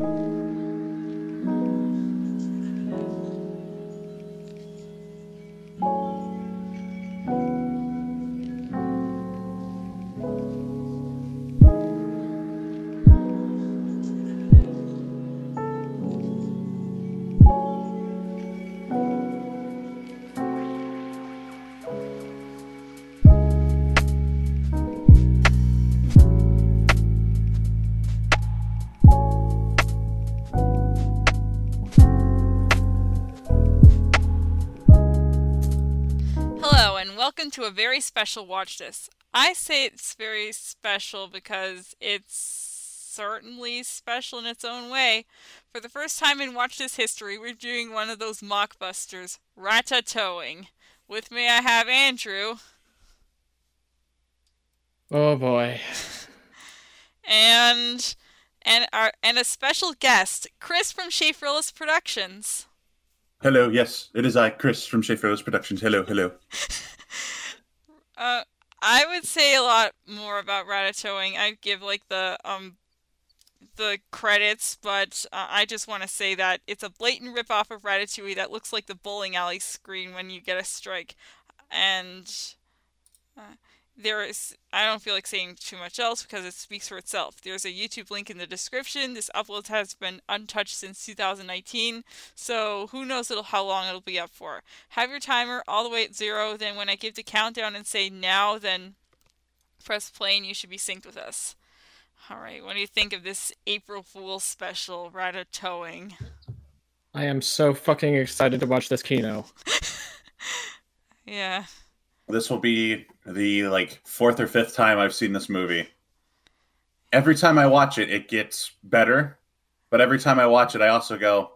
Hello, a very special Watch This. I say it's very special because it's certainly special in its own way. For the first time in Watch This history, we're doing one of those mockbusters, Ratatoing. With me, I have Andrew Oh boy. and and our and a special guest, Chris from Schaffrillas Productions. Hello, yes, it is I, Chris from Schaffrillas Productions. Hello, hello. Uh, I would say a lot more about Ratatoing. I'd give like the um the credits, but uh, I just want to say that it's a blatant ripoff of Ratatouille that looks like the bowling alley screen when you get a strike, and uh, there is I don't feel like saying too much else because it speaks for itself. There's a YouTube link in the description. This upload has been untouched since 2019, so who knows it'll, how long it'll be up for. Have your timer all the way at zero. Then when I give the countdown and say now, then press play and you should be synced with us. All right, what do you think of this April Fool's special Ratatoing? I am so fucking excited to watch this kino. Yeah. This will be the like fourth or fifth time I've seen this movie. Every time I watch it, it gets better, but every time I watch it, I also go,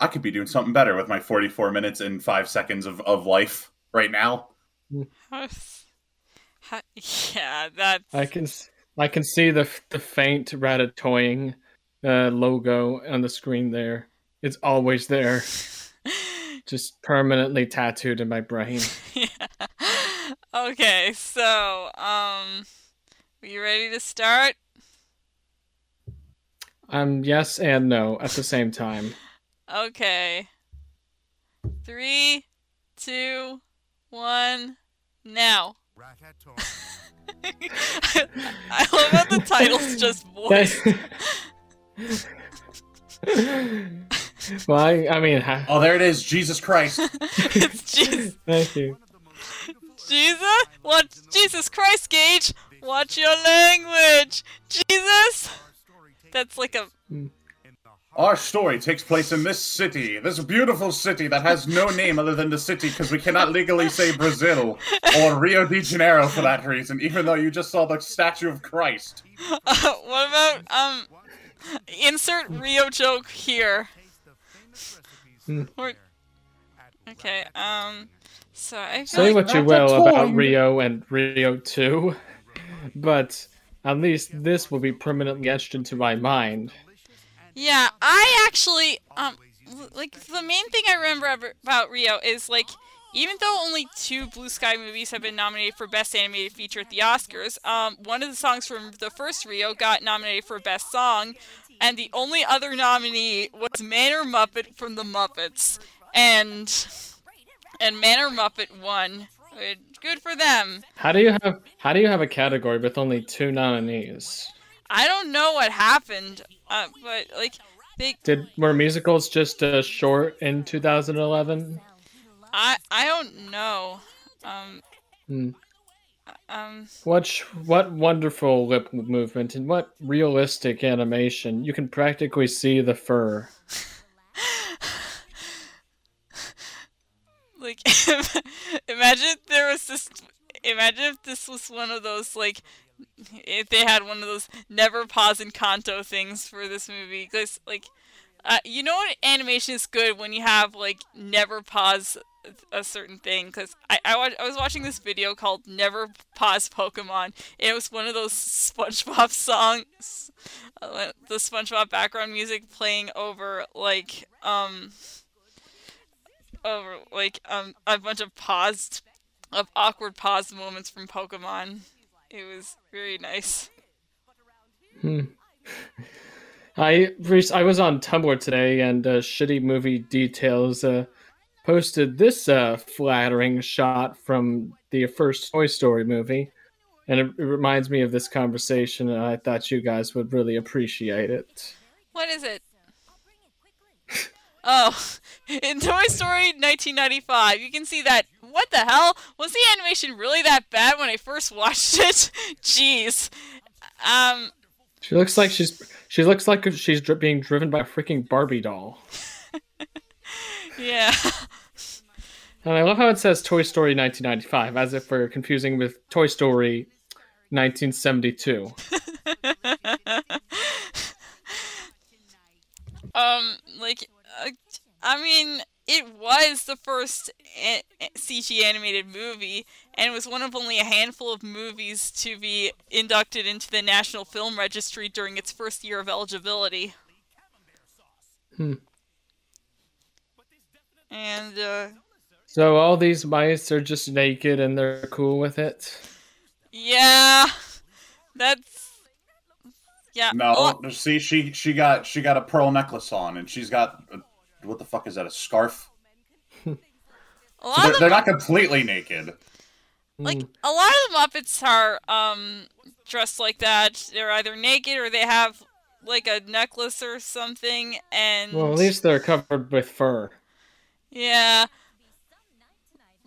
I could be doing something better with my 44 minutes and five seconds of, of life right now. How's- how- yeah, that's. I can s- I can see the the faint ratatoing uh, logo on the screen there. It's always there, just permanently tattooed in my brain. yeah. Okay, so um, are you ready to start? Um, yes and no at the same time. Okay. Three, two, one, now. I love how the title's just voice. well, I, I mean, ha- Oh, there it is. Jesus Christ. it's Jesus. thank you. Jesus? What? Jesus Christ, Gage! Watch your language! Jesus! That's like a. Our story takes place in this city, this beautiful city that has no name other than the city because we cannot legally say Brazil or Rio de Janeiro for that reason, even though you just saw the statue of Christ. Uh, what about, um. Insert Rio joke here. Or- okay, um. So I Say like what you will about Rio and Rio 2, but at least this will be permanently etched into my mind. Yeah, I actually um like the main thing I remember about Rio is like even though only two Blue Sky movies have been nominated for Best Animated Feature at the Oscars, um, one of the songs from the first Rio got nominated for Best Song, and the only other nominee was Man or Muppet from the Muppets, and and Man or Muppet won. Good for them. How do you have how do you have a category with only two nominees? I don't know what happened, uh, but like they Did were musicals just uh, short in 2011? I I don't know. Um. Hmm. Um. What sh- what wonderful lip movement and what realistic animation! You can practically see the fur. Like, imagine if there was this. Imagine if this was one of those like, if they had one of those never pause Encanto things for this movie. Because like, uh, you know what animation is good when you have like never pause a certain thing. Because I I, I was watching this video called Never Pause Pokemon. And it was one of those SpongeBob songs, uh, the SpongeBob background music playing over like um over like um a bunch of paused of awkward pause moments from Pokemon. It was very nice. Hmm. I I was on Tumblr today, and uh, Shitty Movie Details uh, posted this uh, flattering shot from the first Toy Story movie, and it, it reminds me of this conversation. And I thought you guys would really appreciate it. What is it? Oh, in Toy Story 1995, you can see that. What the hell? Was the animation really that bad when I first watched it? Jeez. Um. She looks like she's she looks like she's dri- being driven by a freaking Barbie doll. Yeah. And I love how it says Toy Story 1995, as if we're confusing with Toy Story 1972. um. Like. Uh, I mean, it was the first a- CG animated movie, and it was one of only a handful of movies to be inducted into the National Film Registry during its first year of eligibility. Hmm. And uh, So all these mice are just naked and they're cool with it. yeah, that's yeah. No, oh, see, she she got she got a pearl necklace on, and she's got a, what the fuck is that? A scarf? a So lot they're, of they're not completely naked. like Hmm. a lot of the Muppets are um dressed like that. They're either naked or they have like a necklace or something, and Well, at least they're covered with fur. Yeah.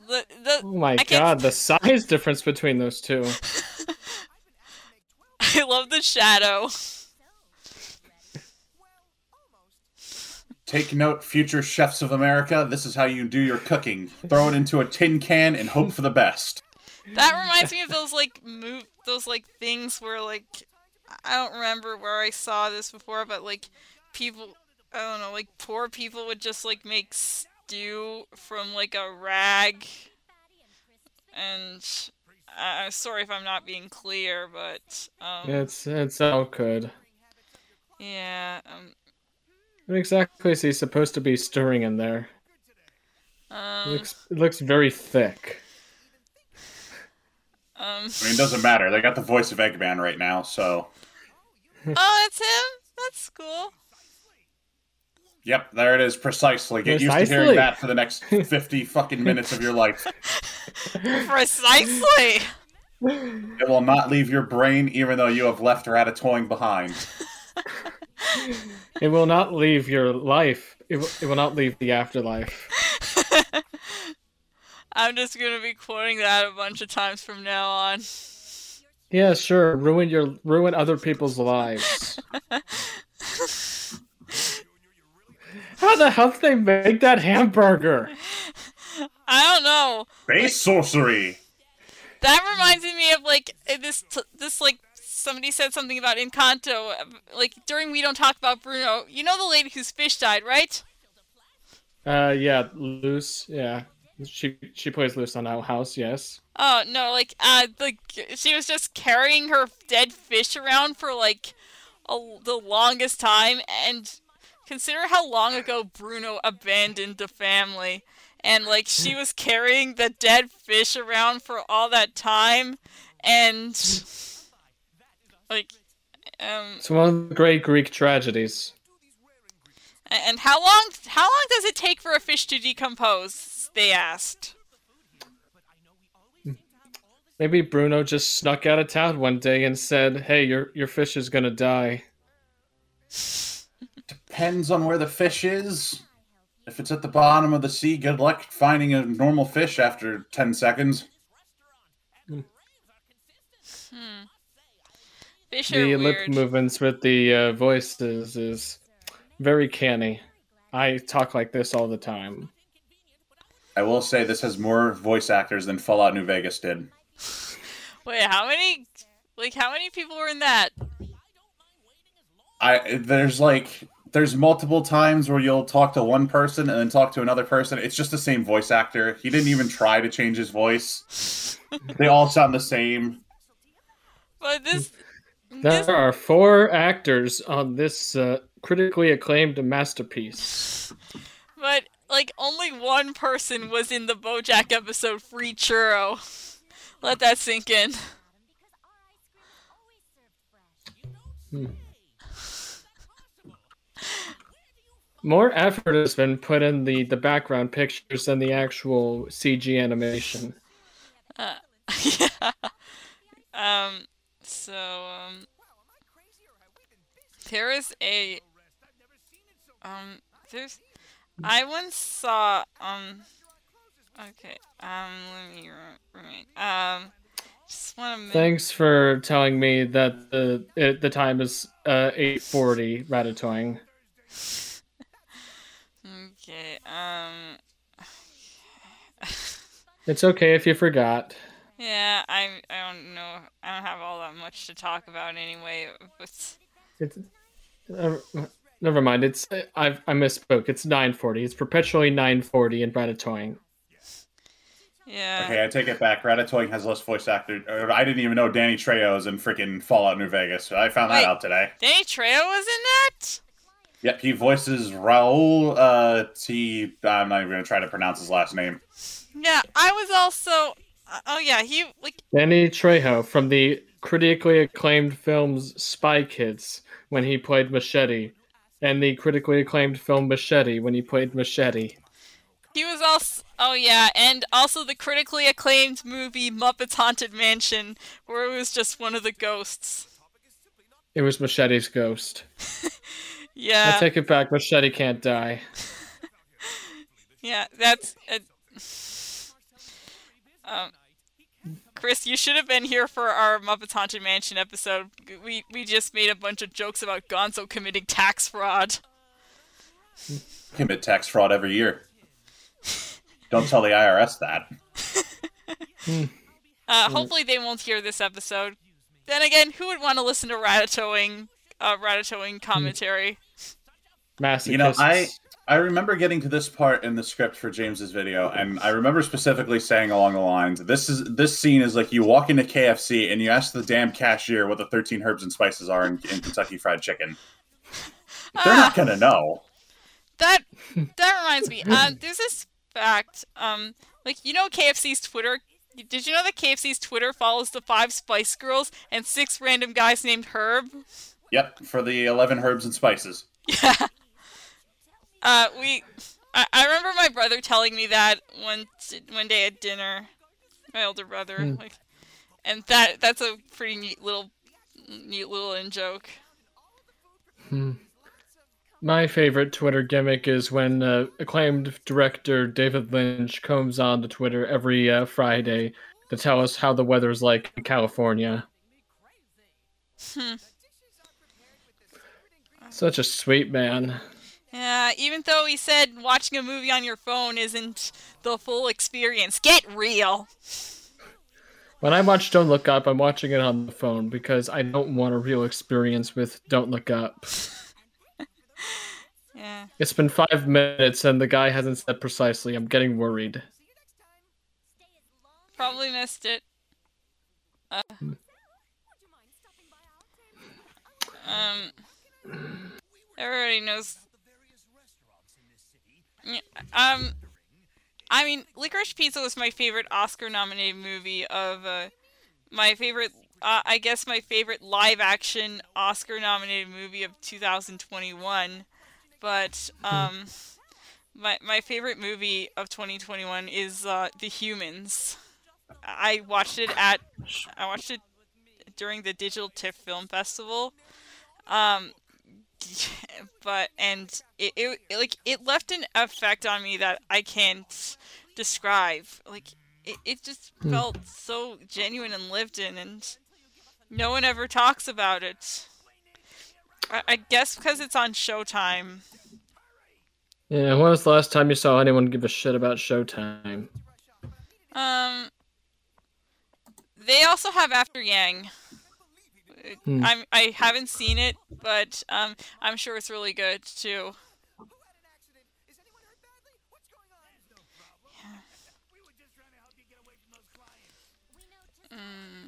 The, the, Oh my I can't- god, the size difference between those two. I love the shadow. Take note, future chefs of America. This is how you do your cooking. Throw it into a tin can and hope for the best. That reminds me of those like move those like things where like I don't remember where I saw this before, but like people I don't know, like poor people would just like make stew from like a rag. And I- I'm sorry if I'm not being clear, but um It's it's all good. yeah, um What exactly is he supposed to be stirring in there? It um looks it looks very thick. um I mean, it doesn't matter. They got the voice of Eggman right now, so Oh, it's him? That's cool. Yep, there it is. Precisely. Get used to hearing that for the next fifty fucking minutes of your life. Precisely. It will not leave your brain, even though you have left Ratatoing behind. It will not leave your life. It will, it will not leave the afterlife. I'm just gonna be quoting that a bunch of times from now on. Yeah, sure. Ruin your ruin other people's lives. How the hell did they make that hamburger? I don't know. Base sorcery. That reminds me of like this. T- this like somebody said something about Encanto. Like during we don't talk about Bruno. You know the lady whose fish died, right? Uh, yeah, Luz. Yeah, she she plays Luz on Owl House. Yes. Oh no, like uh, like she was just carrying her dead fish around for like a, the longest time, and consider how long ago Bruno abandoned the family, and like she was carrying the dead fish around for all that time, and like um It's one of the great Greek tragedies. and how long how long does it take for a fish to decompose? They asked. Maybe Bruno just snuck out of town one day and said, "Hey, your your fish is gonna die." Depends on where the fish is. If it's at the bottom of the sea, good luck finding a normal fish after 10 seconds. Fish the are lip movements with the uh, voices is very canny. I talk like this all the time. I will say this has more voice actors than Fallout New Vegas did. Wait, how many? Like how many people were in that? I there's like there's multiple times where you'll talk to one person and then talk to another person. It's just the same voice actor. He didn't even try to change his voice. They all sound the same. But this, There this are four actors on this uh, critically acclaimed masterpiece. but like only one person was in the BoJack episode Free Churro. Let that sink in. More effort has been put in the the background pictures than the actual CG animation. Uh, yeah. Um. So um. There is a um. There's. I once saw um. Okay. Um. Let me. Um. Just want to. Thanks for telling me that the it, the time is uh 8:40 ratatoing. Okay. Um. It's okay if you forgot. Yeah, I I don't know. I don't have all that much to talk about anyway. But It's uh, never mind. It's I I misspoke. It's 9:40. It's perpetually 9:40 in ratatoing. yeah. Okay, I take it back. Ratatoing has less voice actor. Or I didn't even know Danny Trejo's in freaking Fallout New Vegas. I found Wait. that out today. Danny Trejo was in that. Yep, he voices Raul uh, T. I'm not even going to try to pronounce his last name. Yeah, I was also. uh, Oh yeah, he like Danny Trejo from the critically acclaimed films Spy Kids when he played Machete, and the critically acclaimed film Machete when he played Machete. he was also. Oh yeah, and also the critically acclaimed movie Muppets Haunted Mansion, where it was just one of the ghosts. It was Machete's ghost. Yeah. I take it back. Machete can't die. Yeah, that's. Uh, um, Chris, you should have been here for our Muppets Haunted Mansion episode. We we just made a bunch of jokes about Gonzo committing tax fraud. Commit tax fraud every year. Don't tell the IRS that. Uh, hopefully they won't hear this episode. Then again, who would want to listen to Ratatoing, uh, Ratatoing commentary? Masochists. You know, I I remember getting to this part in the script for James's video, and I remember specifically saying along the lines, "This is this scene is like you walk into KFC and you ask the damn cashier what the thirteen herbs and spices are in, in Kentucky Fried Chicken. They're not gonna know." That that reminds me. Um, there's this fact. Um, like you know KFC's Twitter. Did you know that KFC's Twitter follows the five Spice Girls and six random guys named Herb? Yep, for the eleven herbs and spices. Yeah. Uh, we. I, I remember my brother telling me that one one day at dinner. My older brother, Hmm. like, and that that's a pretty neat little neat little in joke. Hmm. My favorite Twitter gimmick is when uh, acclaimed director David Lynch comes on to Twitter every uh, Friday to tell us how the weather's like in California. Hmm. Such a sweet man. Yeah, even though he said watching a movie on your phone isn't the full experience, get real. When I watch Don't Look Up, I'm watching it on the phone because I don't want a real experience with Don't Look Up. Yeah. It's been five minutes and the guy hasn't said precisely. I'm getting worried. Probably missed it. Uh, um, everybody knows. Um, I mean, Licorice Pizza was my favorite Oscar-nominated movie of uh, my favorite. Uh, I guess my favorite live-action Oscar-nominated movie of 2021, but um. My, my favorite movie of 2021 is uh, The Humans. I watched it at I watched it during the Digital TIFF Film Festival. Um, but and it, it, it like it left an effect on me that I can't describe. Like it, it just Hmm. felt so genuine and lived in, and no one ever talks about it. I, I guess because it's on Showtime. Yeah, when was the last time you saw anyone give a shit about Showtime? Um, they also have After Yang. Hmm. I'm I haven't seen it, but um, I'm sure it's really good too. Mm,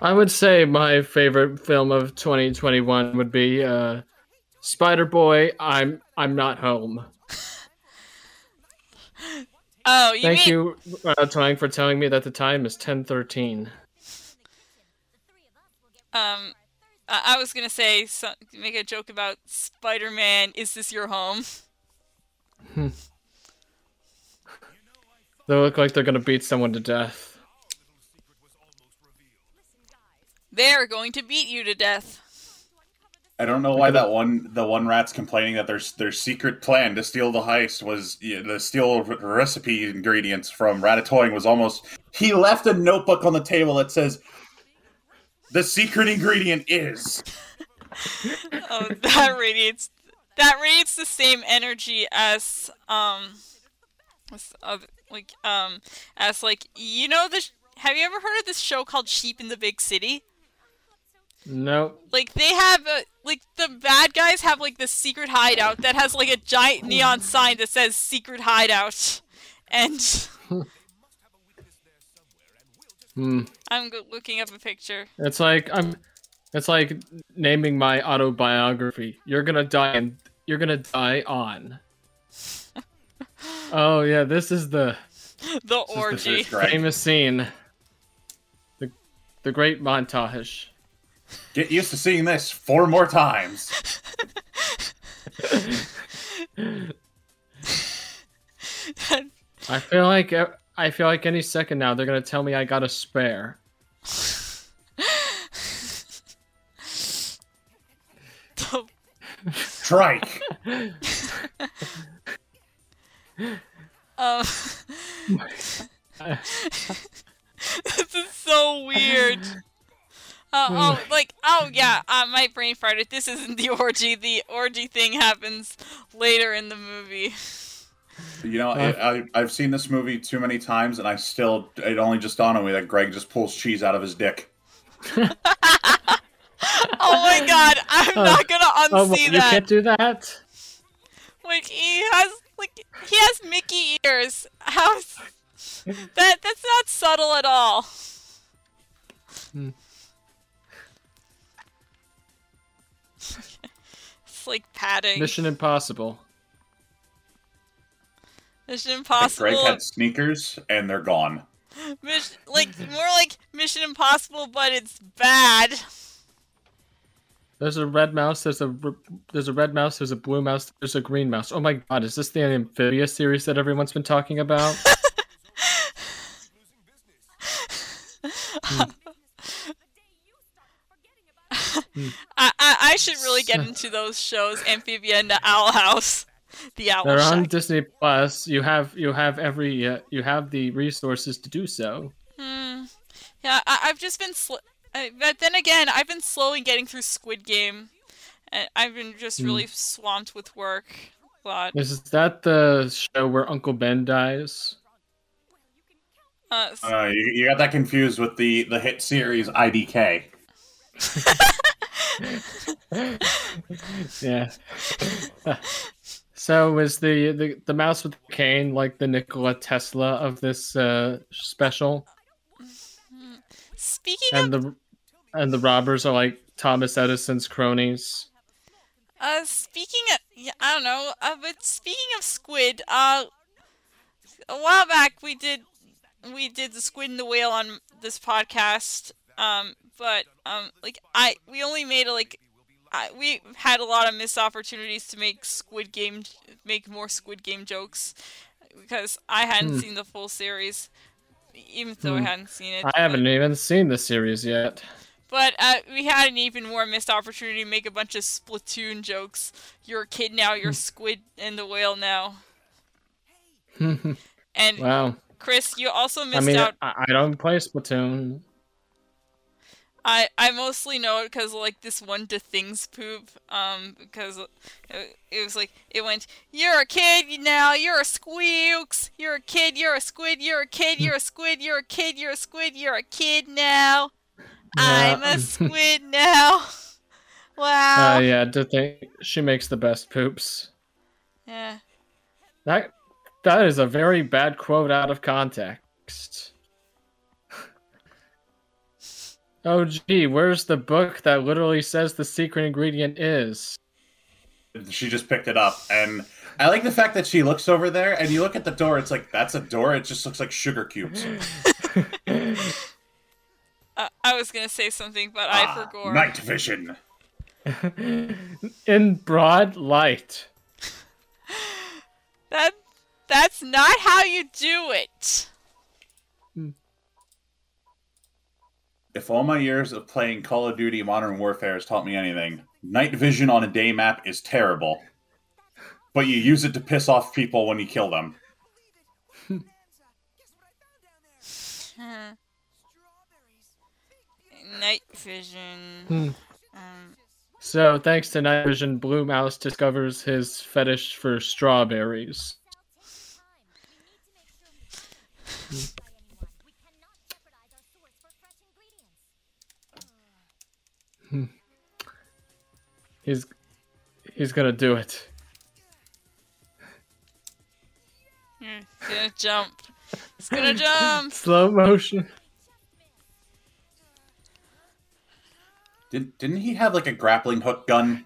I would say my favorite film of 2021 would be uh, Spider Boy. I'm I'm not home. Oh, you Thank mean you, uh, for telling me that the time is 10:13. um, I, I was gonna say so, make a joke about Spider-Man. Is this your home? They look like they're gonna beat someone to death. They're going to beat you to death. I don't know why that one the one rat's complaining that their their secret plan to steal the heist was yeah, the steal recipe ingredients from Ratatouille was almost he left a notebook on the table that says the secret ingredient is Oh, that radiates that radiates the same energy as um as, uh, like um as like you know this have you ever heard of this show called Sheep in the Big City? Nope. Like they have a like the bad guys have like this secret hideout that has like a giant neon sign that says secret hideout. And Hmm. I'm looking up a picture. It's like I'm. It's like naming my autobiography. You're gonna die and you're gonna die on. oh yeah, this is the The is the orgy. famous scene. The the great montage. Get used to seeing this four more times. I feel like I feel like any second now they're gonna tell me I got a spare. Trike. um, this is so weird. Uh, oh, like, oh yeah, uh, my brain farted. This isn't the orgy. The orgy thing happens later in the movie. You know, Uh, I, I, I've seen this movie too many times, and I still it only just dawned on me that Greg just pulls cheese out of his dick. Oh my god, I'm Oh. not gonna Oh, unsee well, you that. can't do that. Like he has, like he has Mickey ears. How's that? That's not subtle at all. Hmm. It's like padding. Mission Impossible. Mission Like, Impossible. Greg had sneakers, and they're gone. Mission, like more like Mission Impossible, but it's bad. There's a red mouse. There's a there's a red mouse. There's a blue mouse. There's a green mouse. Oh my god! Is this the Amphibia series that everyone's been talking about? Hmm. I, I I should really get into those shows, Amphibia and the Owl House, the Owl They're on Disney Plus. You have you have every uh, you have the resources to do so. Hmm. Yeah, I, I've just been sl- I, but then again, I've been slowly getting through Squid Game, and I've been just really swamped with work. A lot. Is that the show where Uncle Ben dies? Uh, s- Uh, you, you got that confused with the the hit series IDK. yeah. so is the, the the mouse with the cane like the Nikola Tesla of this uh, special, speaking and of the and the robbers are like Thomas Edison's cronies. uh, speaking of yeah, I don't know. Uh, but speaking of squid, uh, a while back we did we did the squid and the whale on this podcast. Um, but um, like I we only made like I, we had a lot of missed opportunities to make Squid Game, make more Squid Game jokes, because I hadn't Hmm. seen the full series, even though I Hmm. hadn't seen it. I but- haven't even seen the series yet. But uh, we had an even more missed opportunity to make a bunch of Splatoon jokes. You're a kid now. You're Squid and the whale now. And wow. Chris, you also missed I mean, out. I, I don't play Splatoon. I I mostly know it because like this one to things poop. Um, because it, it was like it went. You're a kid now. You're a squeaks. You're a kid. You're a squid. You're a kid. You're a squid. You're a kid. You're a squid. You're a kid now. I'm a squid now. Uh, Wow. yeah, to think she makes the best poops. yeah. That that is a very bad quote out of context. Oh gee, where's the book that literally says the secret ingredient is? She just picked it up, and I like the fact that she looks over there, and you look at the door. It's like that's a door. It just looks like sugar cubes. Uh, I I was gonna say something, but I Ah, forgot. Night vision. In broad light. That that's not how you do it. If all my years of playing Call of Duty Modern Warfare has taught me anything, night vision on a day map is terrible. But you use it to piss off people when you kill them. Huh. Night vision. Hmm. Um, So, thanks to night vision, Blue Mouse discovers his fetish for strawberries. He's he's gonna do it. hmm, gonna jump. He's gonna jump. Slow motion. Did, didn't he have like a grappling hook gun?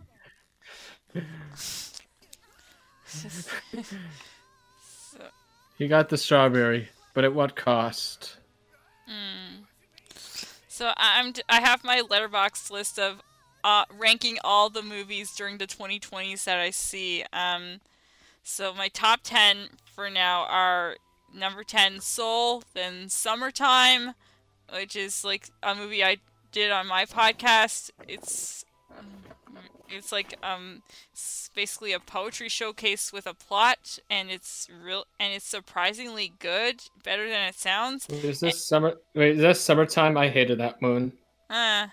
He got the strawberry, but at what cost? mm. so I'm I have my Letterboxd list of uh, ranking all the movies during the 2020s that I see. Um, so my top 10 for now are number 10 Soul, then Summertime, which is like a movie I did on my podcast. It's it's like um it's basically a poetry showcase with a plot and it's real and it's surprisingly good, better than it sounds. Is this summer? Wait, is this summertime? I hated that moon. Uh.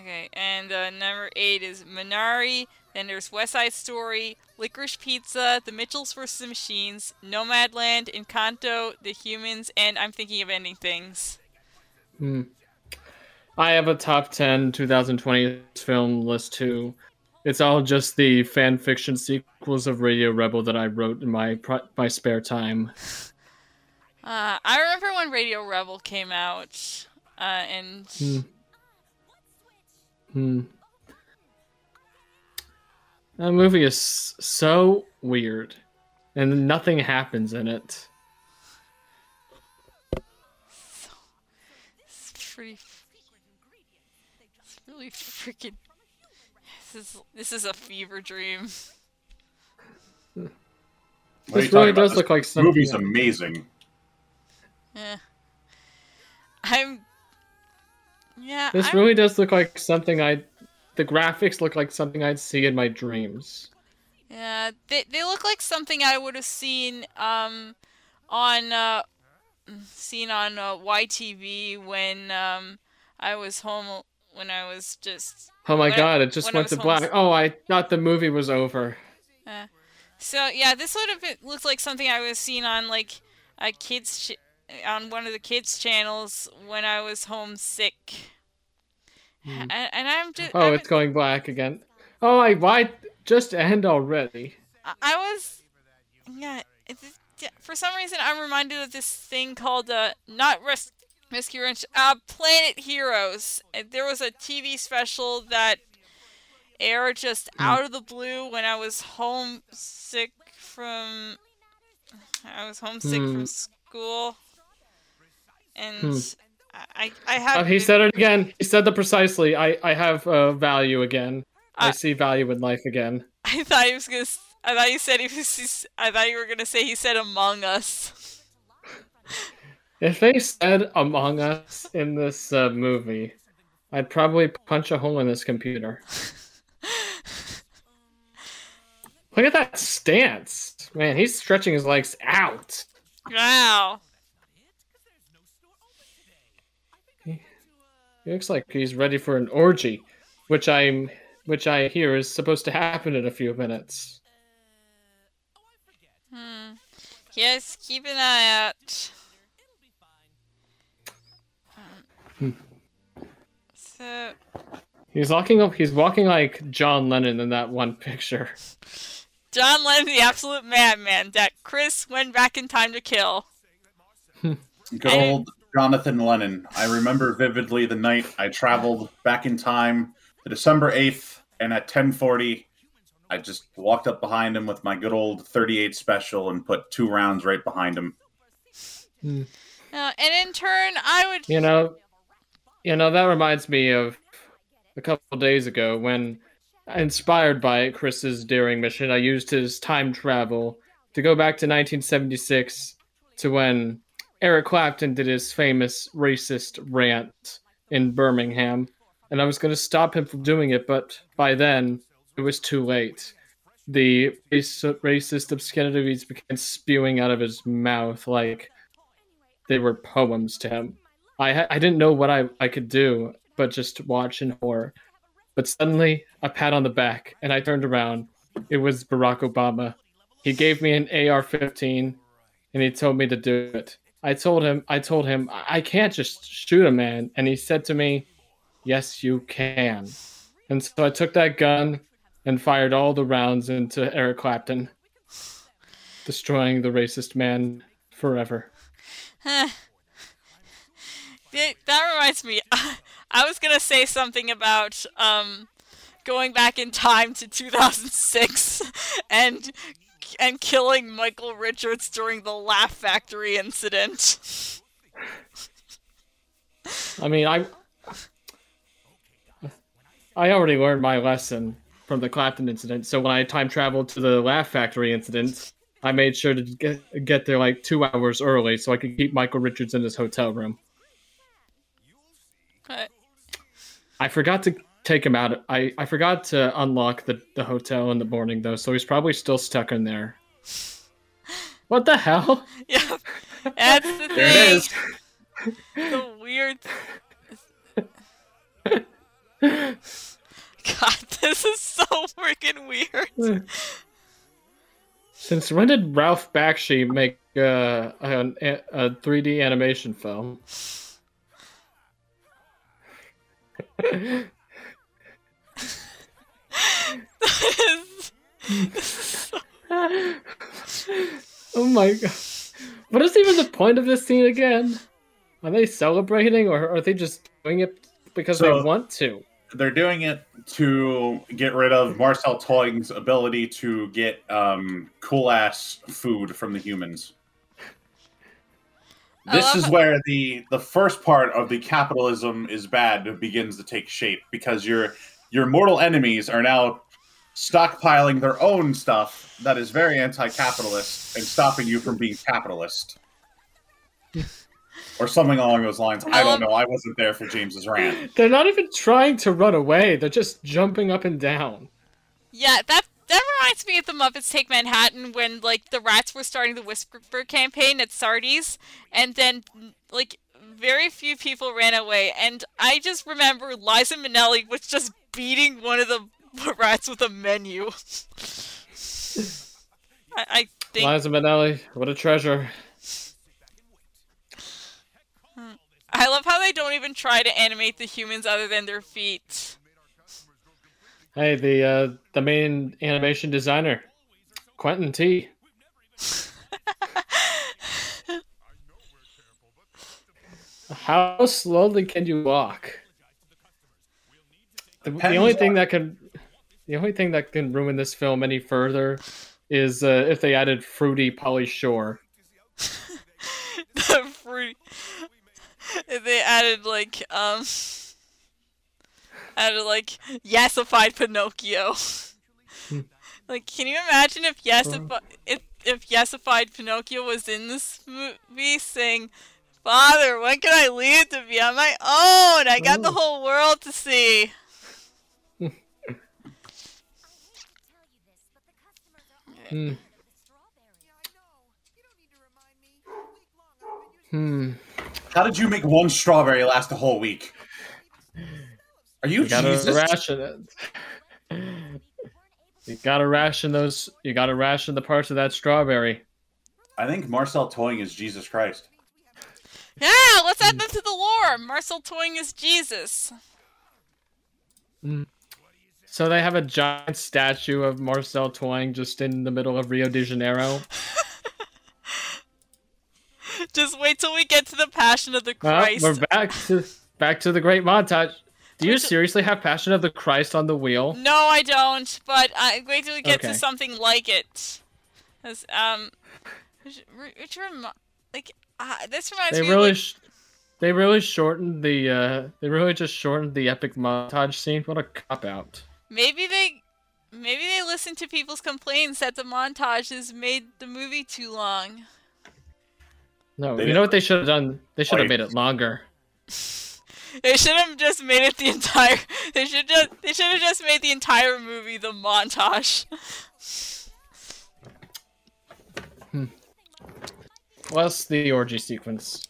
Okay, and uh, number eight is Minari. Then there's West Side Story, Licorice Pizza, The Mitchells vs. the Machines, Nomadland, Encanto, The Humans, and I'm thinking of ending things. Hmm. I have a top 10 2020 film list too. It's all just the fan fiction sequels of Radio Rebel that I wrote in my my spare time. Uh, I remember when Radio Rebel came out, uh, and Hmm. Hmm. That movie is so weird, and nothing happens in it. it's pretty. It's really freaking. This is this is a fever dream. What This you talking really does This look like something. The movie's amazing. Yeah. I'm. Yeah. This I'm, really does look like something I. The graphics look like something I'd see in my dreams. Yeah, they they look like something I would have seen um on uh seen on uh, YTV when um I was home when I was just Oh my When I- god, it just went to black. Oh, I thought the movie was over. uh, so yeah, this would have been, looked like something I was seen on like a kids ch- on one of the kids channels when I was homesick. Hmm. And, and I'm just Oh, it's going black again. Oh, I why just end already? I- was, yeah. For some reason, I'm reminded of this thing called uh, not Res- Rescue Ranch, uh, Planet Heroes. Uh, There was a TV special that aired just Hmm. out of the blue when I was homesick from. I was homesick Hmm. from school, and Hmm. I I have. Oh, he said it again. He said that precisely. I I have uh, value again. I Uh, see value in life again. I thought he was gonna. I thought you said he was. I thought you were gonna say he said Among Us. If they said Among Us in this uh, movie, I'd probably punch a hole in this computer. Look at that stance, man. He's stretching his legs out. Wow. Looks like he's ready for an orgy, which I'm, which I hear is supposed to happen in a few minutes. Hmm. Yes, keep an eye out. Hmm. So, He's walking. up He's walking like John Lennon in that one picture. John Lennon, the absolute madman that Chris went back in time to kill. Good old Jonathan Lennon. I remember vividly the night I traveled back in time to December 8th, and at 1040, I just walked up behind him with my good old 38 special and put two rounds right behind him. Hmm. Uh, and in turn, I would. You know, you know that reminds me of a couple days ago when, inspired by Chris's daring mission, I used his time travel to go back to 1976 to when Eric Clapton did his famous racist rant in Birmingham, and I was going to stop him from doing it, but by then it was too late. The racist obscenities began spewing out of his mouth like they were poems to him. I I didn't know what I, I could do but just watch in horror. But suddenly, a pat on the back, and I turned around. It was Barack Obama. He gave me an AR-15, and he told me to do it. I told him, I told him, I can't just shoot a man, and he said to me, "Yes, you can." And so I took that gun and fired all the rounds into Eric Clapton, destroying the racist man forever. that reminds me. I was gonna say something about um, going back in time to 2006 and and killing Michael Richards during the Laugh Factory incident. I mean, I I already learned my lesson from the Clapton incident. So when I time traveled to the Laugh Factory incident, I made sure to get get there like two hours early so I could keep Michael Richards in his hotel room. What? I forgot to take him out. I, I forgot to unlock the, the hotel in the morning though, so he's probably still stuck in there. What the hell? Yeah, that's the thing. It is. The weird. God, this is so freaking weird. Since when did Ralph Bakshi make uh, a, a 3D animation film? oh my god. What is even the point of this scene again? Are they celebrating or are they just doing it because so, they want to? They're doing it to get rid of Marcel Toing's ability to get um, cool ass food from the humans. This is where the the first part of the capitalism is bad begins to take shape because your your mortal enemies are now stockpiling their own stuff that is very anti-capitalist and stopping you from being capitalist. or something along those lines. I don't um, know. I wasn't there for James's rant. They're not even trying to run away. They're just jumping up and down. Yeah, that that reminds me of the Muppets Take Manhattan when like the rats were starting the Whisper campaign at Sardi's, and then like very few people ran away, and I just remember Liza Minnelli was just beating one of the rats with a menu. I, I think Liza Minnelli, what a treasure. I love how they don't even try to animate the humans other than their feet. Hey, the uh, the main animation designer, Quentin T. How slowly can you walk? The, the only thing that can, the only thing that can ruin this film any further, is uh, if they added fruity Pauly Shore. the fruity. If they added like um of like yassified Pinocchio. Like, can you imagine if yassified if if yassified Pinocchio was in this movie saying, "Father, when can I leave to be on my own? I got the oh. whole world to see." Hmm. Hmm. How did you make one strawberry last a whole week? Are you, you gotta Jesus? ration it. you gotta ration those. You gotta ration the parts of that strawberry. I think Marcel Toing is Jesus Christ. Yeah, let's add that to the lore. Marcel Toing is Jesus. Mm. So they have a giant statue of Marcel Toing just in the middle of Rio de Janeiro. just wait till we get to the Passion of the Christ. Well, we're back to back to the great montage. Do you seriously have Passion of the Christ on the wheel? No, I don't. But I wait till we get okay. to something like it. As um, which, which like Uh, this reminds They me. really, of, like, sh- they really shortened the. uh They really just shortened the epic montage scene. What a cop out. Maybe they, maybe they listened to people's complaints that the montages made the movie too long. No, They you know what they should have done? They should have made it longer. They should have just made it the entire. They should just. They should have just made the entire movie the montage. Hmm. Plus the orgy sequence.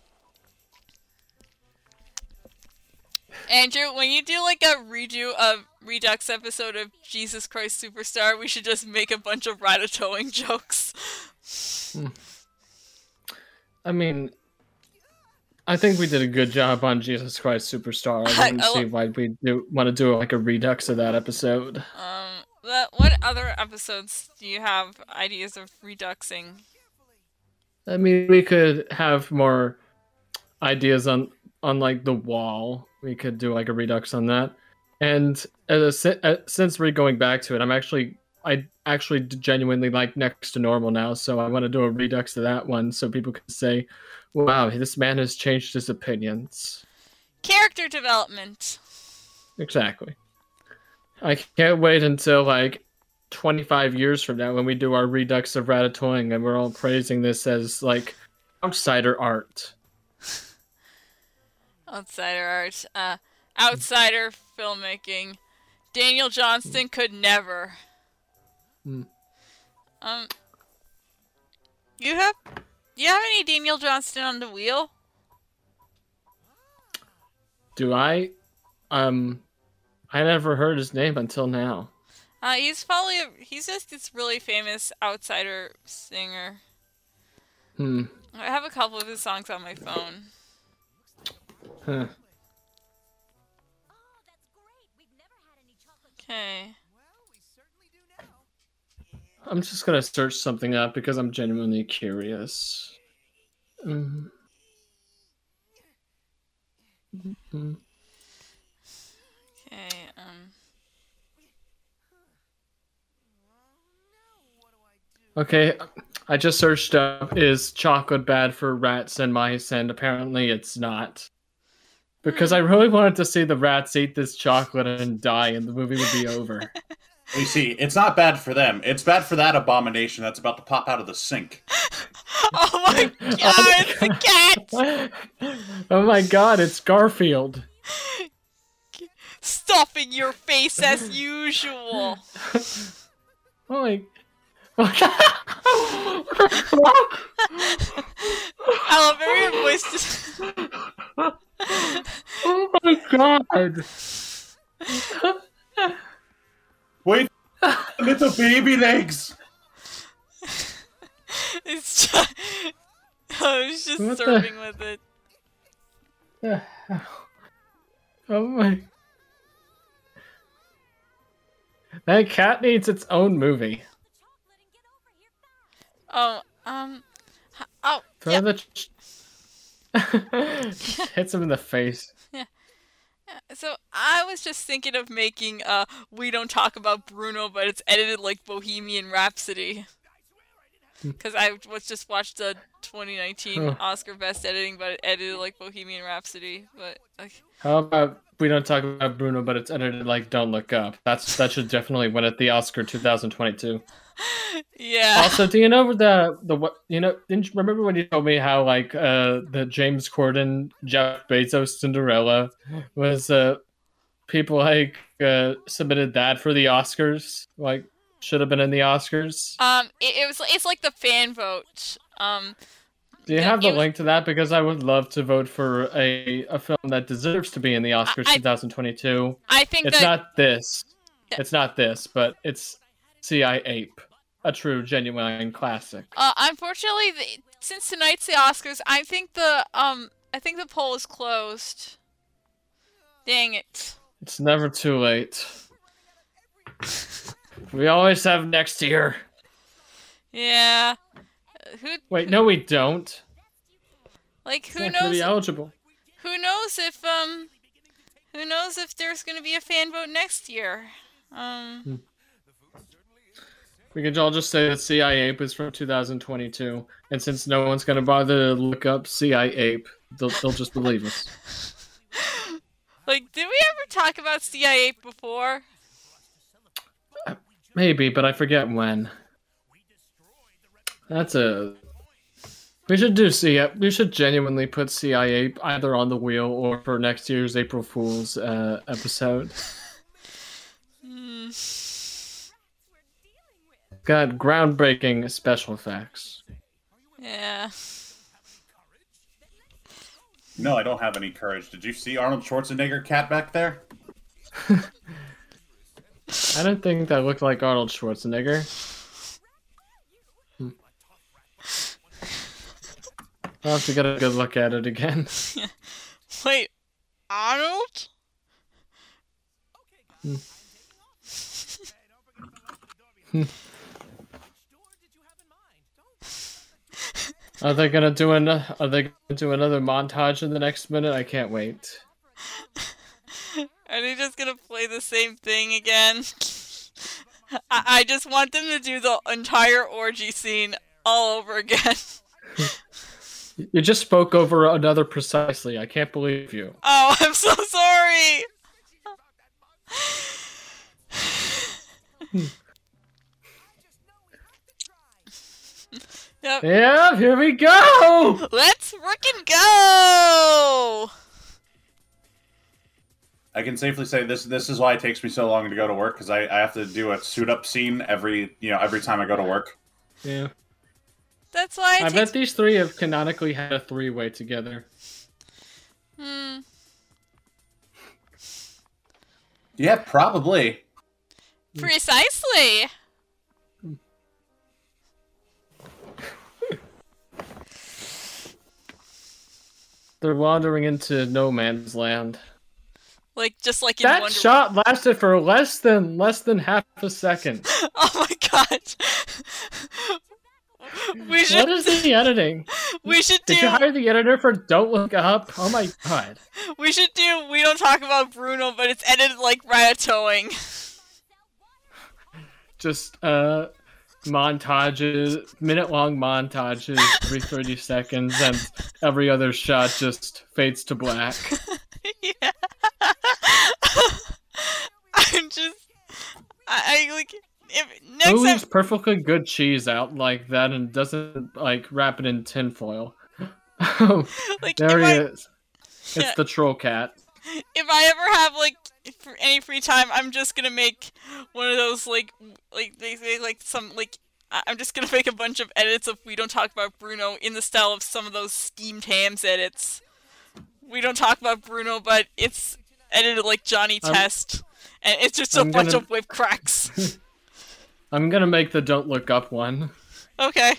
Andrew, when you do like a redo of Redux episode of Jesus Christ Superstar, we should just make a bunch of ratatoing jokes. I mean, I think we did a good job on Jesus Christ Superstar. I wouldn't I- see why we do want to do like a redux of that episode. Um, what, what other episodes do you have ideas of reduxing? I mean, we could have more ideas on on like the wall. We could do like a redux on that. And as a, uh, since we're going back to it, I'm actually I actually genuinely like next to normal now, so I want to do a redux to that one so people can say, "Wow, this man has changed his opinions." Character development. Exactly. I can't wait until like 25 years from now when we do our redux of Ratatoing and we're all praising this as like outsider art. Outsider art. Uh, outsider filmmaking. Daniel Johnston could never. Hmm. Um. You have. You have any Daniel Johnston on the wheel? Do I? Um, I never heard his name until now. Uh, he's probably a, he's just this really famous outsider singer. Hmm. I have a couple of his songs on my phone. Huh. Okay. I'm just gonna search something up because I'm genuinely curious. Mhm. Mhm. Okay. Um. Okay, I just searched up is chocolate bad for rats and mice, and apparently it's not. Because I really wanted to see the rats eat this chocolate and die, and the movie would be over. You see, it's not bad for them. It's bad for that abomination that's about to pop out of the sink. Oh, oh my god, it's the cat! oh my god, it's Garfield. Stuffing your face as usual. Oh my. What the fuck? I love how your voice just. Oh my god. Wait, little baby legs. It's just. I was just What the- surfing with it. Oh my. That cat needs its own movie. Oh, um. Oh, Throw yeah. the. Hits him in the face. Yeah. So I was just thinking of making uh we don't talk about Bruno, but it's edited like Bohemian Rhapsody. Because I was just watched the 2019 Huh. Oscar Best Editing, but it edited like Bohemian Rhapsody. But like, How about we don't talk about Bruno, but it's edited like Don't Look Up? That's that should definitely win at the Oscar 2022. yeah, Also, do you know the the what you know? Didn't you remember when you told me how like uh the James Corden Jeff Bezos Cinderella was uh people like uh submitted that for the Oscars like should have been in the Oscars. um, it, it was it's like the fan vote. Um, Do you have the was- link to that? Because I would love to vote for a a film that deserves to be in the Oscars I- 2022. I think It's that not this. It's not this, but it's CI Ape, a true genuine classic. uh, unfortunately, the, since tonight's the Oscars, I think the um I think the poll is closed. Dang it. It's never too late. We always have next year. Yeah. Uh, Who Wait, no, we don't. like who knows be eligible. who knows if um who knows if there's gonna be a fan vote next year um We could all just say that CI Ape is from 2022, and since no one's gonna bother to look up CI Ape, they'll, they'll just believe us. Like, did we ever talk about CIA before? Maybe, but I forget when. That's a. We should do CIA. We should genuinely put CIA either on the wheel or for next year's April Fool's uh, episode. Hmm. Got groundbreaking special effects. Yeah. No, I don't have any courage. Did you see Arnold Schwarzenegger cat back there? I don't think that looked like Arnold Schwarzenegger. I'll have to get a good look at it again. Wait, Arnold? Are they gonna do an? Are they gonna do another montage in the next minute? I can't wait. Are they just gonna play the same thing again? I, I just want them to do the entire orgy scene all over again. You just spoke over another precisely. I can't believe you. Oh, I'm so sorry. yep. Yeah, here we go. Let's frickin' go! I can safely say this. This is why it takes me so long to go to work because I, I have to do a suit up scene every you know every time I go to work. Yeah, That's why it I takes. bet these three have canonically had a three-way together. Hmm. Yeah, probably. Precisely. They're wandering into no man's land. Like just like in That Wonder. shot lasted for less than less than half a second. Oh my god. we should. is the editing? we should do. Did you hire the editor for Don't Look Up? Oh my god. We should do. We don't talk about Bruno, but it's edited like ratatoing. Just uh montages, minute long montages every 30 seconds, and every other shot just fades to black. yeah. I'm just. I, I like. If next Who time. perfectly good cheese out like that and doesn't like wrap it in tinfoil? Like, there he I, is. It's the troll cat. if I ever have like any free time, I'm just gonna make one of those like like they say like some like I'm just gonna make a bunch of edits of we don't talk about Bruno in the style of some of those steamed hams edits. We don't talk about Bruno, but it's edited like Johnny I'm- Test, and it's just a I'm bunch gonna- of whip cracks. I'm gonna make the Don't Look Up one. okay.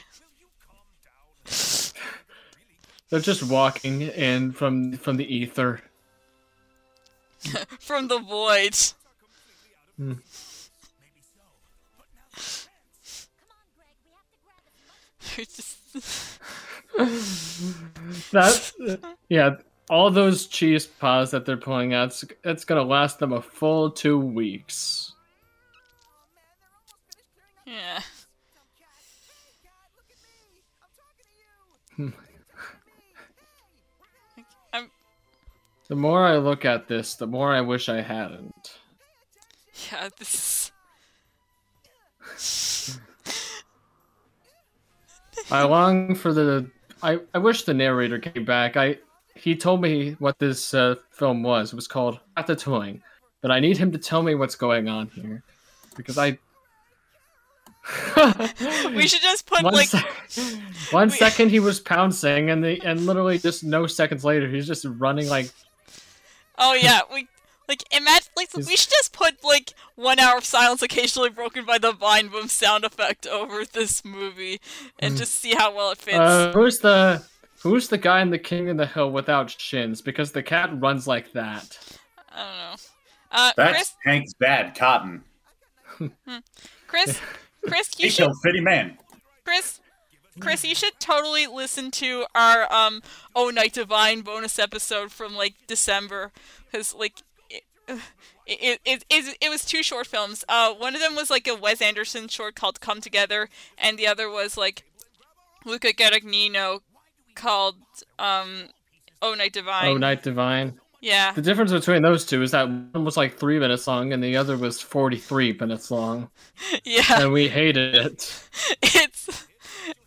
They're just walking in from from the ether. From the void. Hmm. That yeah, all those cheese paws that they're pulling out, it's, it's gonna last them a full two weeks. Yeah. I'm The more I look at this, the more I wish I hadn't. yeah. This. is- I long for the. I, I wish the narrator came back. I he told me what this uh, film was. It was called Ratatoing, but I need him to tell me what's going on here because I. We should just put One, like sec- one we- second he was pouncing, and the and literally just no seconds later he's just running like Oh yeah, we like imagine like Is- we should just put like one hour of silence occasionally broken by the vine boom sound effect over this movie and just see how well it fits. Uh, who's the who's the guy in the King of the Hill without shins? Because the cat runs like that. I don't know. Uh, That's Chris, Hank's bad Cotton. Chris, Chris, He you should, killed Fitty Man. Chris, Chris, you should totally listen to our um Oh Night Divine bonus episode from like December because like. It, it, it, it, it was two short films. Uh, one of them was like a Wes Anderson short called Come Together, and the other was like Luca Guadagnino called um, Oh Night Divine. Oh Night Divine. Yeah. The difference between those two is that one was like three minutes long and the other was 43 minutes long. Yeah. And we hated it. It's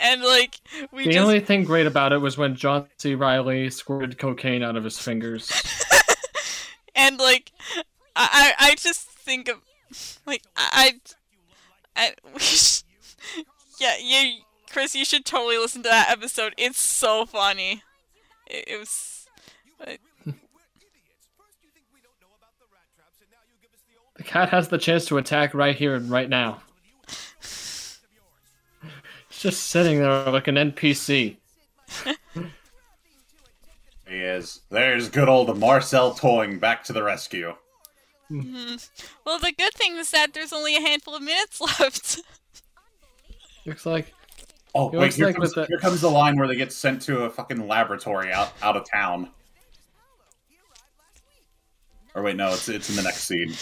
and like we the just only thing great about it was when John C. Reilly squirted cocaine out of his fingers. and like I I just think of like I I, I we sh- yeah you Chris you should totally listen to that episode. It's so funny. It, it was. like, The cat has the chance to attack right here and right now. It's just sitting there like an NPC. He is. There's good old Marcel Toing back to the rescue. mhm. Well, the good thing is that there's only a handful of minutes left. Looks like Oh It wait, here, like comes, the- here comes the line where they get sent to a fucking laboratory out out of town. Or wait, no, it's it's in the next scene.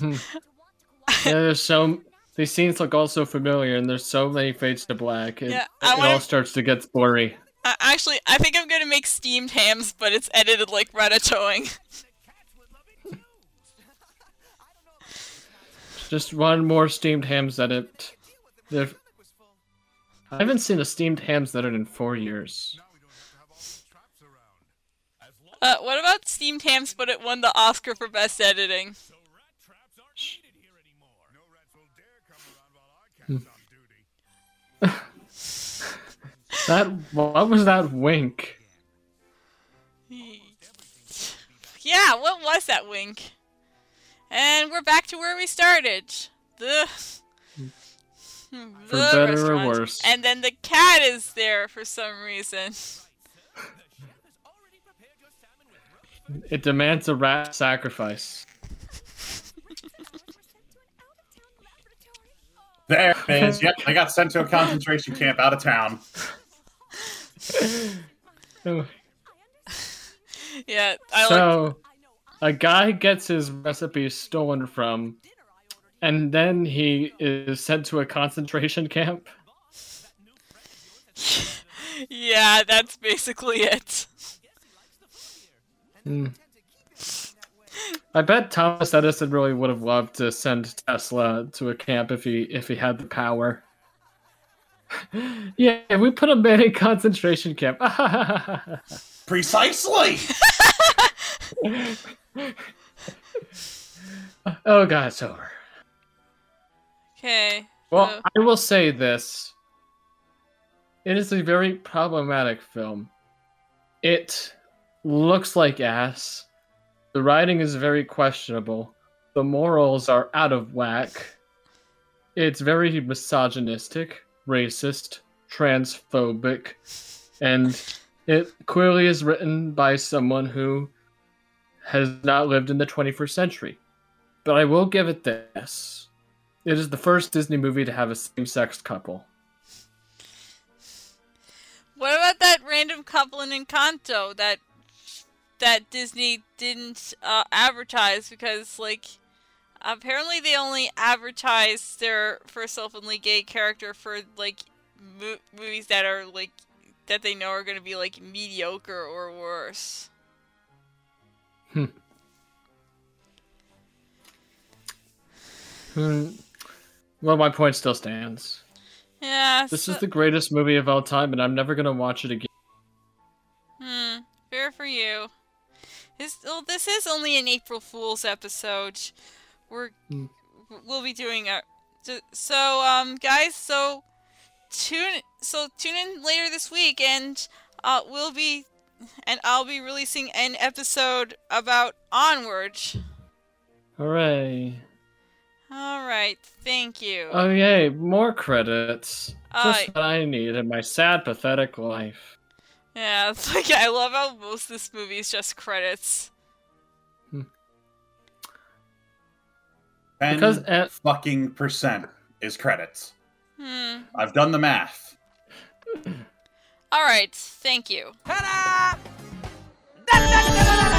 Yeah, there's so these scenes look all so familiar, and there's so many fades to black. It, Yeah, it I all wanna- starts to get blurry. Uh, actually, I think I'm gonna make steamed hams, but it's edited like ratatoing. Just one more steamed hams edit. If- I haven't seen a steamed hams edit in four years. Uh, what about steamed hams, but it won the Oscar for best editing? That what was that wink? Yeah, what was that wink? And we're back to where we started. The. For the better or worse. And then the cat is there for some reason. It demands a rat sacrifice. There it is. Yep, I got sent to a concentration camp out of town. Oh, Yeah, I like. so, a guy gets his recipe stolen from, and then he is sent to a concentration camp. Yeah, that's basically it. Hmm. I bet Thomas Edison really would have loved to send Tesla to a camp if he if he had the power. yeah, we put him in a concentration camp. Precisely. oh god, it's over. Okay. Well, so- I will say this. It is a very problematic film. It looks like ass. The writing is very questionable. The morals are out of whack. It's very misogynistic, racist, transphobic, and it clearly is written by someone who has not lived in the 21st century. But I will give it this. It is the first Disney movie to have a same-sex couple. What about that random couple in Encanto that that Disney didn't uh, advertise because like apparently they only advertised their first openly gay character for like mo- movies that are like that they know are going to be like mediocre or worse. Hmm. Well, my point still stands. Yeah. This so- is the greatest movie of all time, and I'm never gonna watch it again. Hmm. Fair for you. This, well, this is only an April Fool's episode. We're Hmm. we'll be doing a so- so um guys so tune so tune in later this week and uh we'll be and I'll be releasing an episode about Onward. Hooray! All right, thank you. Oh yay, more credits. Uh, Just what I need in my sad, pathetic life. Yeah, it's like I love how most of this movie is just credits. Ten Because uh, fucking percent is credits. Hmm. I've done the math. All right, thank you. Ta-da! Da-da-da-da-da-da!